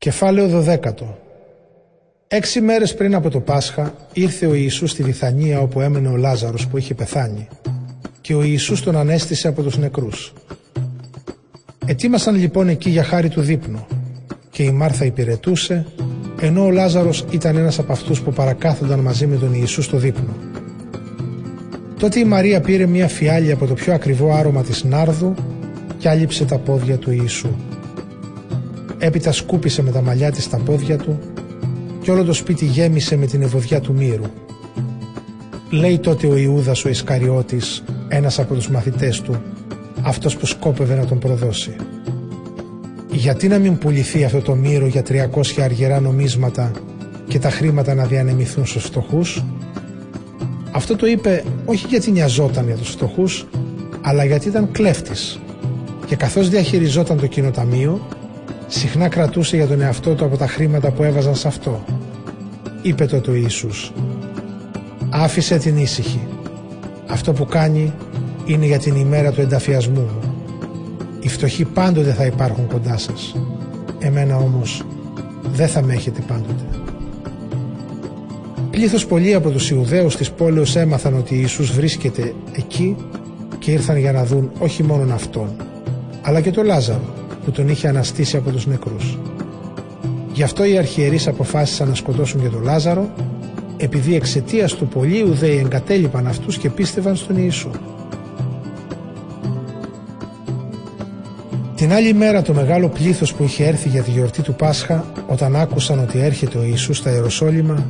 Κεφάλαιο 12 Έξι μέρες πριν από το Πάσχα ήρθε ο Ιησούς στη Βιθανία όπου έμενε ο Λάζαρος που είχε πεθάνει και ο Ιησούς τον ανέστησε από τους νεκρούς. Ετοίμασαν λοιπόν εκεί για χάρη του δείπνου και η Μάρθα υπηρετούσε ενώ ο Λάζαρος ήταν ένας από αυτούς που παρακάθονταν μαζί με τον Ιησούς στο δείπνο. Τότε η Μαρία πήρε μια φιάλη από το πιο ακριβό άρωμα της Νάρδου και άλυψε τα πόδια του Ιησού. Έπειτα σκούπισε με τα μαλλιά της τα πόδια του και όλο το σπίτι γέμισε με την ευωδιά του μύρου. Λέει τότε ο Ιούδας ο Ισκαριώτης, ένας από τους μαθητές του, αυτός που σκόπευε να τον προδώσει. Γιατί να μην πουληθεί αυτό το μύρο για 300 αργυρά νομίσματα και τα χρήματα να διανεμηθούν στους φτωχούς; Αυτό το είπε όχι γιατί νοιαζόταν για τους φτωχούς, αλλά γιατί ήταν κλέφτης και καθώς διαχειριζόταν το κοινοταμείο, συχνά κρατούσε για τον εαυτό του από τα χρήματα που έβαζαν σε αυτό. Είπε τότε ο Ιησούς «Άφησε την ήσυχη. Αυτό που κάνει είναι για την ημέρα του ενταφιασμού μου. Οι φτωχοί πάντοτε θα υπάρχουν κοντά σας. Εμένα όμως δεν θα με έχετε πάντοτε». Πλήθος πολλοί από τους Ιουδαίους της πόλεως έμαθαν ότι Ιησούς βρίσκεται εκεί και ήρθαν για να δουν όχι μόνον Αυτόν, αλλά και τον Λάζαρο που τον είχε αναστήσει από τους νεκρούς. Γι' αυτό οι αρχιερείς αποφάσισαν να σκοτώσουν και τον Λάζαρο επειδή εξαιτίας του πολλοί Ιουδαίοι εγκατέλειπαν αυτούς και πίστευαν στον Ιησού. Την άλλη μέρα το μεγάλο πλήθος που είχε έρθει για τη γιορτή του Πάσχα όταν άκουσαν ότι έρχεται ο Ιησούς στα Ιεροσόλυμα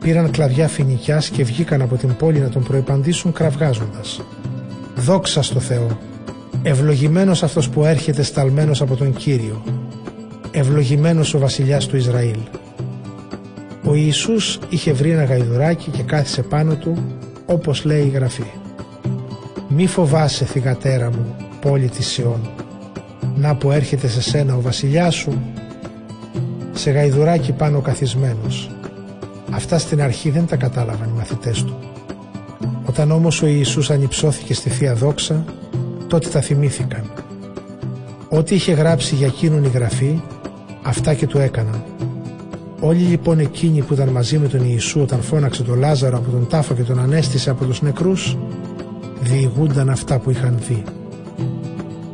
πήραν κλαδιά φοινικιάς και βγήκαν από την πόλη να τον προεπαντήσουν κραυγάζοντας «Δόξα στο Θεό, ευλογημένος αυτός που έρχεται σταλμένος από τον Κύριο, ευλογημένος ο βασιλιάς του Ισραήλ». Ο Ιησούς είχε βρει ένα γαϊδουράκι και κάθισε πάνω του όπως λέει η Γραφή «Μη φοβάσαι θυγατέρα μου, πόλη της Σιών, να που έρχεται σε σένα ο βασιλιάς σου, σε γαϊδουράκι πάνω καθισμένος». Αυτά στην αρχή δεν τα κατάλαβαν οι μαθητές του. Όταν όμως ο Ιησούς ανυψώθηκε στη Θεία Δόξα, τότε τα θυμήθηκαν. Ό,τι είχε γράψει για εκείνον η Γραφή, αυτά και του έκαναν. Όλοι λοιπόν εκείνοι που ήταν μαζί με τον Ιησού όταν φώναξε τον Λάζαρο από τον τάφο και τον ανέστησε από τους νεκρούς, διηγούνταν αυτά που είχαν δει.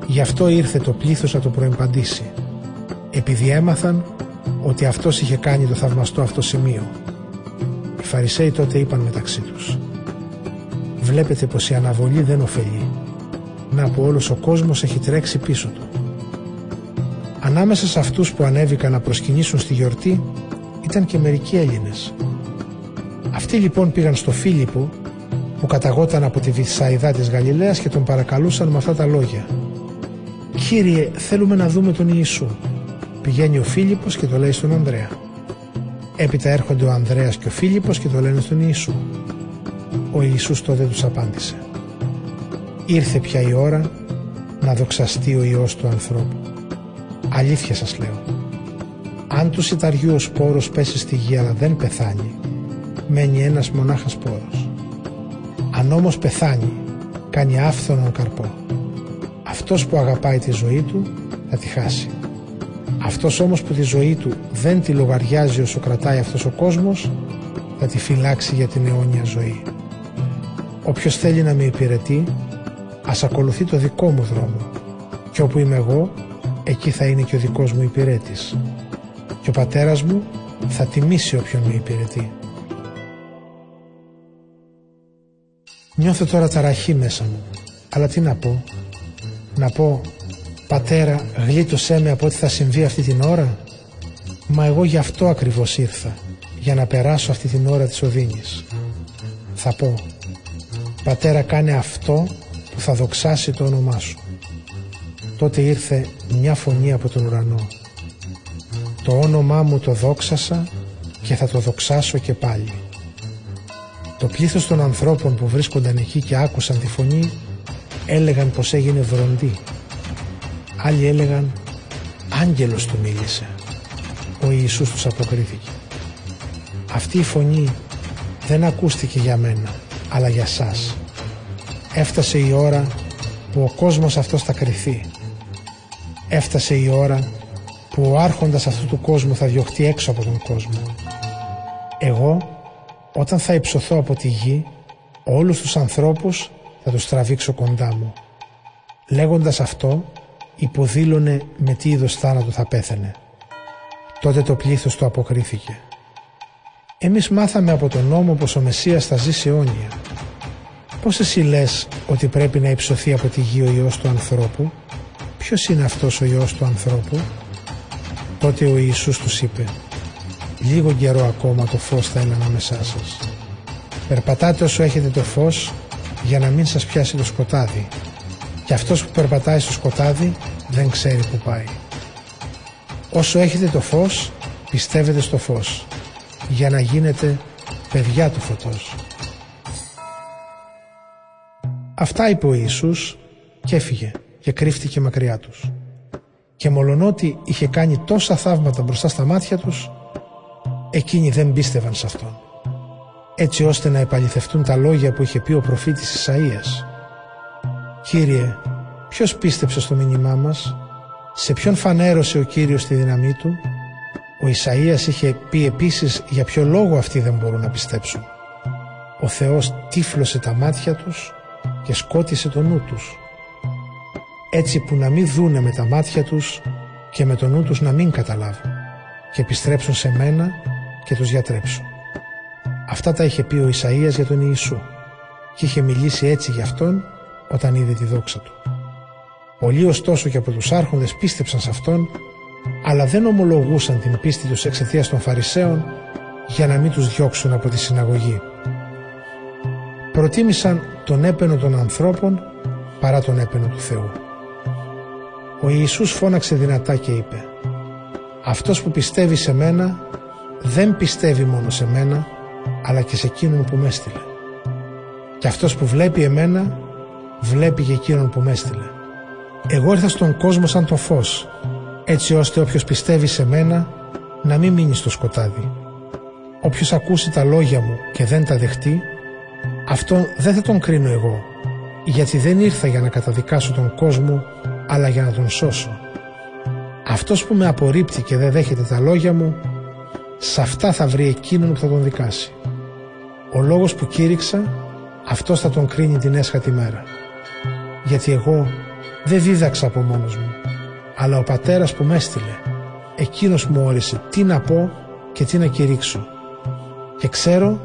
Γι' αυτό ήρθε το πλήθος να το προεμπαντήσει, επειδή έμαθαν ότι αυτός είχε κάνει το θαυμαστό αυτό σημείο. Οι Φαρισαίοι τότε είπαν μεταξύ τους Βλέπετε πως η αναβολή δεν ωφελεί. Να που όλος ο κόσμος έχει τρέξει πίσω του. Ανάμεσα σε αυτούς που ανέβηκαν να προσκυνήσουν στη γιορτή ήταν και μερικοί Έλληνες. Αυτοί λοιπόν πήγαν στο Φίλιππο που καταγόταν από τη Βυσσαϊδά της Γαλιλαίας και τον παρακαλούσαν με αυτά τα λόγια. «Κύριε, θέλουμε να δούμε τον Ιησού». Πηγαίνει ο Φίλιππος και το λέει στον Ανδρέα. Έπειτα έρχονται ο Ανδρέας και ο Φίλιππος και το λένε στον Ιησού. Ο Ιησούς τότε τους απάντησε. Ήρθε πια η ώρα να δοξαστεί ο Υιός του ανθρώπου. Αλήθεια σας λέω. Αν του σιταριού ο σπόρος πέσει στη γη αλλά δεν πεθάνει, μένει ένας μονάχας σπόρος. Αν όμως πεθάνει, κάνει άφθονον καρπό. Αυτός που αγαπάει τη ζωή του θα τη χάσει. Αυτός όμως που τη ζωή του δεν τη λογαριάζει όσο κρατάει αυτός ο κόσμος, θα τη φυλάξει για την αιώνια ζωή. Όποιος θέλει να με υπηρετεί, ας ακολουθεί το δικό μου δρόμο και όπου είμαι εγώ, εκεί θα είναι και ο δικός μου υπηρέτης. Και ο πατέρας μου θα τιμήσει όποιον με υπηρετεί. Νιώθω τώρα ταραχή μέσα μου, αλλά τι να πω. Να πω «Πατέρα, γλίτωσέ με από ό,τι θα συμβεί αυτή την ώρα». Μα εγώ γι' αυτό ακριβώς ήρθα, για να περάσω αυτή την ώρα της οδύνης. Θα πω «Πατέρα, κάνε αυτό που θα δοξάσει το όνομά σου». Τότε ήρθε μια φωνή από τον ουρανό. «Το όνομά μου το δόξασα και θα το δοξάσω και πάλι». Το πλήθος των ανθρώπων που βρίσκονταν εκεί και άκουσαν τη φωνή έλεγαν πως έγινε βροντή Άλλοι έλεγαν «Άγγελος του μίλησε». Ο Ιησούς τους αποκρίθηκε. Αυτή η φωνή δεν ακούστηκε για μένα, αλλά για σας. Έφτασε η ώρα που ο κόσμος αυτός θα κριθεί. Έφτασε η ώρα που ο άρχοντας αυτού του κόσμου θα διωχτεί έξω από τον κόσμο. Εγώ, όταν θα υψωθώ από τη γη, όλους τους ανθρώπους θα τους τραβήξω κοντά μου. Λέγοντας αυτό, υποδήλωνε με τι είδος θάνατο θα πέθαινε. Τότε το πλήθος του αποκρίθηκε. Εμείς μάθαμε από τον νόμο πως ο Μεσσίας θα ζήσει αιώνια. Πώς εσύ λες ότι πρέπει να υψωθεί από τη γη ο Υιός του ανθρώπου; Ποιος είναι αυτός ο Υιός του ανθρώπου; Τότε ο Ιησούς τους είπε «Λίγο καιρό ακόμα το φως θα είναι ανάμεσά σας. Περπατάτε όσο έχετε το φως για να μην σας πιάσει το σκοτάδι. Και αυτός που περπατάει στο σκοτάδι δεν ξέρει που πάει. Όσο έχετε το φως, πιστεύετε στο φως, για να γίνετε παιδιά του φωτός. Αυτά είπε ο Ιησούς και έφυγε και κρύφτηκε μακριά τους. Και μολονότι είχε κάνει τόσα θαύματα μπροστά στα μάτια τους, εκείνοι δεν πίστευαν σε Αυτόν. Έτσι ώστε να επαληθευτούν τα λόγια που είχε πει ο προφήτης Ισαΐας. «Κύριε, ποιος πίστεψε στο μήνυμά μας, σε ποιον φανέρωσε ο Κύριος τη δύναμή του, ο Ισαΐας είχε πει επίσης για ποιο λόγο αυτοί δεν μπορούν να πιστέψουν. Ο Θεός τύφλωσε τα μάτια τους και σκότισε το νου τους. Έτσι που να μην δούνε με τα μάτια τους και με το νου τους να μην καταλάβουν και επιστρέψουν σε μένα και τους γιατρέψουν. Αυτά τα είχε πει ο Ισαΐας για τον Ιησού και είχε μιλήσει έτσι για αυτόν όταν είδε τη δόξα του. Πολλοί ωστόσο και από τους άρχοντες πίστεψαν σε αυτόν αλλά δεν ομολογούσαν την πίστη τους εξαιτίας των Φαρισαίων για να μην τους διώξουν από τη συναγωγή. Προτίμησαν τον έπαινο των ανθρώπων παρά τον έπαινο του Θεού. Ο Ιησούς φώναξε δυνατά και είπε «Αυτός που πιστεύει σε μένα δεν πιστεύει μόνο σε μένα αλλά και σε εκείνον που με έστειλε. Και αυτός που βλέπει εμένα βλέπει και εκείνον που με έστειλε. Εγώ ήρθα στον κόσμο σαν το φως έτσι ώστε όποιος πιστεύει σε μένα να μην μείνει στο σκοτάδι. Όποιος ακούσει τα λόγια μου και δεν τα δεχτεί αυτό δεν θα τον κρίνω εγώ γιατί δεν ήρθα για να καταδικάσω τον κόσμο αλλά για να τον σώσω. Αυτός που με απορρίπτει και δεν δέχεται τα λόγια μου σε αυτά θα βρει εκείνον που θα τον δικάσει. Ο λόγος που κήρυξα αυτός θα τον κρίνει την έσχατη μέρα. Γιατί εγώ δεν δίδαξα από μόνος μου αλλά ο πατέρας που με έστειλε εκείνος μου όρισε τι να πω και τι να κηρύξω και ξέρω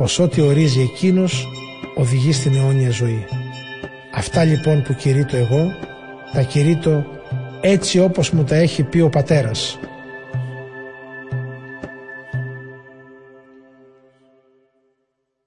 πως ό,τι ορίζει εκείνος οδηγεί στην αιώνια ζωή. Αυτά λοιπόν που κηρύττω εγώ, τα κηρύττω έτσι όπως μου τα έχει πει ο πατέρας